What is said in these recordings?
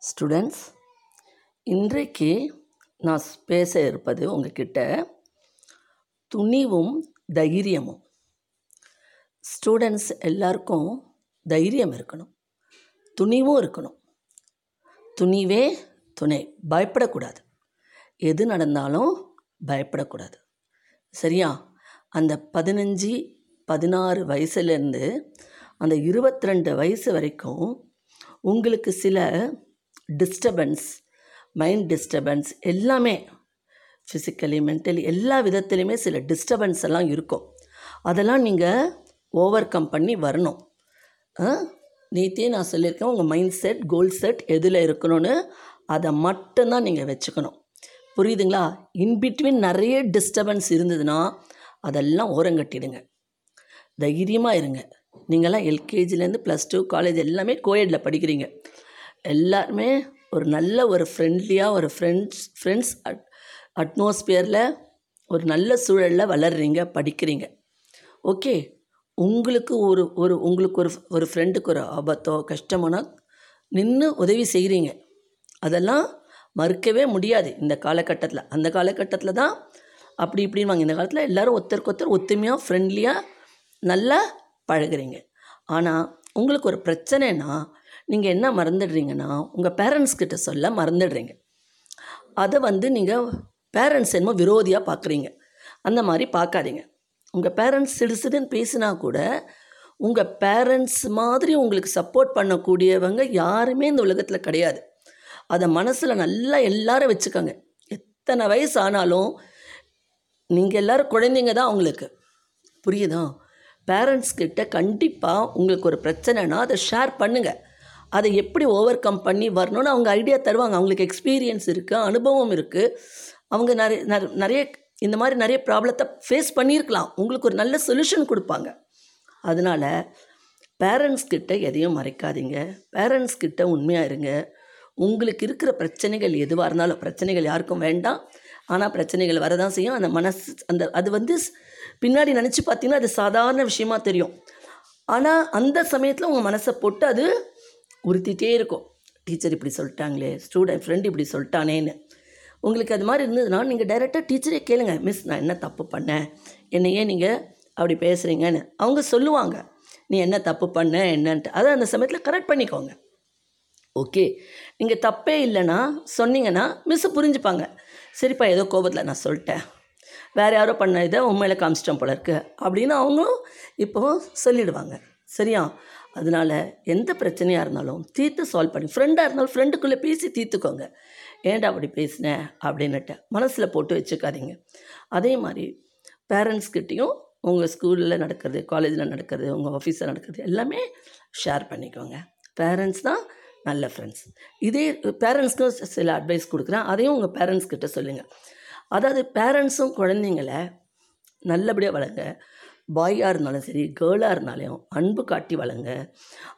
Students இன்றைக்கு நான் பேச இருப்பது உங்ககிட்ட துணிவும் தைரியமும். ஸ்டூடெண்ட்ஸ் எல்லாருக்கும் தைரியம் இருக்கணும். துணிவும் இருக்கணும். துணிவே துணை. பயப்படக்கூடாது. எது நடந்தாலும் பயப்படக்கூடாது. சரியா? அந்த பதினஞ்சு பதினாறு வயசுலேருந்து அந்த இருபத்தி ரெண்டு வயசு வரைக்கும் உங்களுக்கு சில டிஸ்டர்பன்ஸ் மைண்ட் டிஸ்டர்பன்ஸ் எல்லாமே ஃபிசிக்கலி மென்டலி எல்லா விதத்துலேயுமே சில டிஸ்டர்பன்ஸ் எல்லாம் இருக்கும். அதெல்லாம் நீங்கள் ஓவர் கம் பண்ணி வரணும். நேற்றே நான் சொல்லியிருக்கேன் உங்கள் மைண்ட் செட் கோல் செட் எதில் இருக்கணும்னு அதை மட்டும்தான் நீங்கள் வச்சுக்கணும். புரியுதுங்களா? இன்பிட்வீன் நிறைய டிஸ்டர்பன்ஸ் இருந்ததுன்னா அதெல்லாம் ஓரங்கட்டிடுங்க. தைரியமாக இருங்க. நீங்கள்லாம் எல்கேஜிலேருந்து ப்ளஸ் டூ காலேஜ் எல்லாமே கோயடில் படிக்கிறீங்க. எல்லாருமே ஒரு நல்ல ஒரு ஃப்ரெண்ட்லியாக ஒரு ஃப்ரெண்ட்ஸ் ஃப்ரெண்ட்ஸ் அட் அட்மாஸ்பியரில் ஒரு நல்ல சூழலில் வளர்றீங்க படிக்கிறீங்க. ஓகே உங்களுக்கு ஒரு ஒரு உங்களுக்கு ஒரு ஒரு ஃப்ரெண்டுக்கு ஒரு ஆபத்தோ கஷ்டமோனா நின்று உதவி செய்கிறீங்க அதெல்லாம் மறுக்கவே முடியாது இந்த காலகட்டத்தில். அந்த காலகட்டத்தில் தான் அப்படி இப்படிவாங்க இந்த காலத்தில் எல்லோரும் ஒருத்தருக்கு ஒருத்தர் ஒத்துமையாக ஃப்ரெண்ட்லியாக நல்லா பழகுறீங்க. ஆனால் உங்களுக்கு ஒரு பிரச்சனைனா நீங்கள் என்ன மறந்துடுறீங்கன்னா உங்கள் பேரண்ட்ஸ் கிட்ட சொல்ல மறந்துடுறீங்க. அதை வந்து நீங்கள் பேரண்ட்ஸ் என்னமோ விரோதியாக பார்க்குறீங்க அந்த மாதிரி பார்க்காதீங்க உங்கள் பேரண்ட்ஸ் சிடுசிடுன்னு பேசினா கூட உங்கள் பேரண்ட்ஸ் மாதிரி உங்களுக்கு சப்போர்ட் பண்ணக்கூடியவங்க யாருமே இந்த உலகத்தில் கிடையாது. அதை மனசில் நல்லா எல்லாரும் வச்சுக்கோங்க. எத்தனை வயசு ஆனாலும் நீங்கள் எல்லோரும் குழந்தைங்க தான் அவங்களுக்கு. புரியுதா? பேரண்ட்ஸ் கிட்ட கண்டிப்பாக உங்களுக்கு ஒரு பிரச்சனைனா அதை ஷேர் பண்ணுங்கள் அதை எப்படி ஓவர் கம் பண்ணி வரணும்னு அவங்க ஐடியா தருவாங்க. அவங்களுக்கு எக்ஸ்பீரியன்ஸ் இருக்குது அனுபவம் இருக்குது அவங்க நிறைய நிறைய இந்த மாதிரி நிறைய ப்ராப்ளத்தை ஃபேஸ் பண்ணியிருக்கலாம். உங்களுக்கு ஒரு நல்ல சொல்யூஷன் கொடுப்பாங்க. அதனால் பேரண்ட்ஸ் கிட்ட எதையும் மறைக்காதீங்க. பேரண்ட்ஸ் கிட்ட உண்மையாக இருங்க. உங்களுக்கு இருக்கிற பிரச்சனைகள் எதுவாக இருந்தாலும் பிரச்சனைகள் யாருக்கும் வேண்டாம். ஆனால் பிரச்சனைகள் வரதான் செய்யும். அந்த மனசு அந்த அது வந்து பின்னாடி நினச்சி பார்த்தீங்கன்னா அது சாதாரண விஷயமா தெரியும். ஆனால் அந்த சமயத்தில் உங்கள் மனசை போட்டு அது உறுத்திட்டே இருக்கும். டீச்சர் இப்படி சொல்லிட்டாங்களே ஸ்டூடெண்ட் ஃப்ரெண்ட் இப்படி சொல்லிட்டானேன்னு. உங்களுக்கு அது மாதிரி இருந்ததுன்னா நீங்கள் டைரெக்டாக டீச்சரே கேளுங்க. மிஸ் நான் என்ன தப்பு பண்ணேன்? என்னையே நீங்கள் அப்படி பேசுகிறீங்கன்னு அவங்க சொல்லுவாங்க. நீ என்ன தப்பு பண்ண என்னன்ட்டு. அதை அந்த சமயத்தில் கரெக்ட் பண்ணிக்கோங்க. ஓகே. நீங்கள் தப்பே இல்லைன்னா சொன்னீங்கன்னா மிஸ்ஸு புரிஞ்சுப்பாங்க. சரிப்பா ஏதோ கோபத்தில் நான் சொல்லிட்டேன். வேறு யாரோ பண்ண இதை உண்மையில் காமிச்சிட்டோம் போல இருக்குது அப்படின்னு அவங்களும் இப்போது சொல்லிடுவாங்க. சரியா? அதனால் எந்த பிரச்சனையாக இருந்தாலும் தீர்த்து சால்வ் பண்ணி ஃப்ரெண்டாக இருந்தாலும் ஃப்ரெண்டுக்குள்ளே பேசி தீர்த்துக்கோங்க. ஏன்டா அப்படி பேசினேன் அப்படின்னுட்டு மனசில் போட்டு வச்சுக்காதீங்க. அதே மாதிரி பேரண்ட்ஸ்கிட்டையும் உங்கள் ஸ்கூலில் நடக்கிறது காலேஜில் நடக்கிறது உங்கள் ஆஃபீஸில் நடக்கிறது எல்லாமே ஷேர் பண்ணிக்கோங்க. பேரண்ட்ஸ் தான் நல்ல ஃப்ரெண்ட்ஸ் இதே பேரண்ட்ஸ்க்கும் சில அட்வைஸ் கொடுக்குறேன். அதையும் உங்கள் பேரண்ட்ஸ்கிட்ட சொல்லுங்கள் அதாவது பேரண்ட்ஸும் குழந்தைங்கள நல்லபடியாக வளங்க பாயாக இருந்தாலும் சரி கேர்ளாக இருந்தாலும் அன்பு காட்டி வளங்க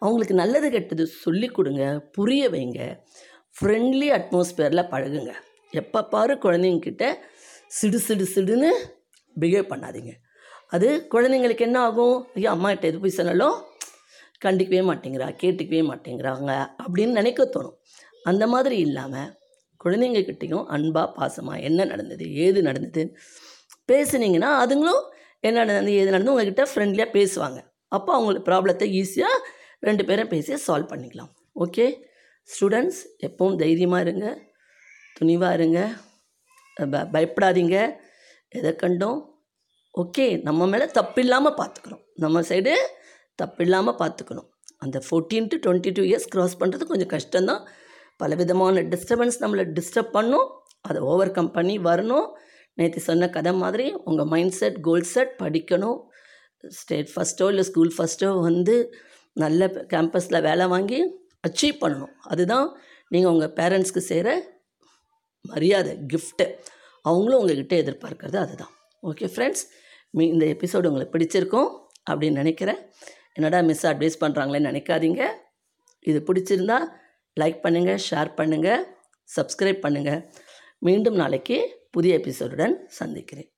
அவங்களுக்கு நல்லது கெட்டது சொல்லி கொடுங்க புரிய வைங்க. ஃப்ரெண்ட்லி அட்மாஸ்பியரில் பழகுங்க. எப்போ பாரு குழந்தைங்கக்கிட்ட சிடு சிடு சிடுன்னு பிஹேவ் பண்ணாதீங்க. அது குழந்தைங்களுக்கு என்ன ஆகும்? ஐயோ அம்மா கிட்ட எது போய் சொன்னாலும் கண்டிக்கவே மாட்டேங்கிறா கேட்டுக்கவே மாட்டேங்கிறாங்க அப்படின்னு நினைக்க தோணும். அந்த மாதிரி இல்லாமல் குழந்தைங்கக்கிட்டேயும் அன்பாக பாசமாக என்ன நடந்தது ஏது நடந்தது பேசுனீங்கன்னா அதுங்களும் என்ன நடந்து எது நடந்து உங்ககிட்ட ஃப்ரெண்ட்லியாக பேசுவாங்க. அப்போ அவங்களுக்கு ப்ராப்ளத்தை ஈஸியாக ரெண்டு பேரும் பேசி சால்வ் பண்ணிக்கலாம். ஓகே ஸ்டூடெண்ட்ஸ் எப்பவும் தைரியமாக இருங்க. துணிவாக இருங்க. ப பயப்படாதீங்க. எதை கண்டோம்? ஓகே நம்ம மேலே தப்பு இல்லாமல் பார்த்துக்கணும். நம்ம சைடு தப்பு இல்லாமல் பார்த்துக்கணும். அந்த fourteen to twenty two years cross பண்ணுறது கொஞ்சம் கஷ்டம்தான். பல விதமான டிஸ்டர்பன்ஸ் நம்மளை டிஸ்டர்ப் பண்ணும். அதை ஓவர் கம் பண்ணி வரணும். நேற்று சொன்ன கதை மாதிரி உங்கள் மைண்ட் செட் கோல் செட் படிக்கணும். ஸ்டேட் ஃபஸ்ட்டோ இல்லை ஸ்கூல் ஃபஸ்ட்டோ வந்து நல்ல கேம்பஸில் வேலை வாங்கி அச்சீவ் பண்ணணும். அதுதான் நீங்கள் உங்கள் பேரண்ட்ஸ்க்கு செய்கிற மரியாதை கிஃப்ட்டு அவங்களும் உங்கள்கிட்ட எதிர்பார்க்கறது அதுதான். ஓகே ஃப்ரெண்ட்ஸ் மீ இந்த எபிசோடு உங்களுக்கு பிடிச்சிருக்கும் அப்படின்னு நினைக்கிறேன். என்னடா மிஸ் அட்வைஸ் பண்ணுறாங்களேன்னு நினைக்காதீங்க. இது பிடிச்சிருந்தா லைக் பண்ணுங்கள் ஷேர் பண்ணுங்கள் சப்ஸ்கிரைப் பண்ணுங்கள் மீண்டும் நாளைக்கு புதிய எபிசோடுடன் சந்திக்கிறேன்.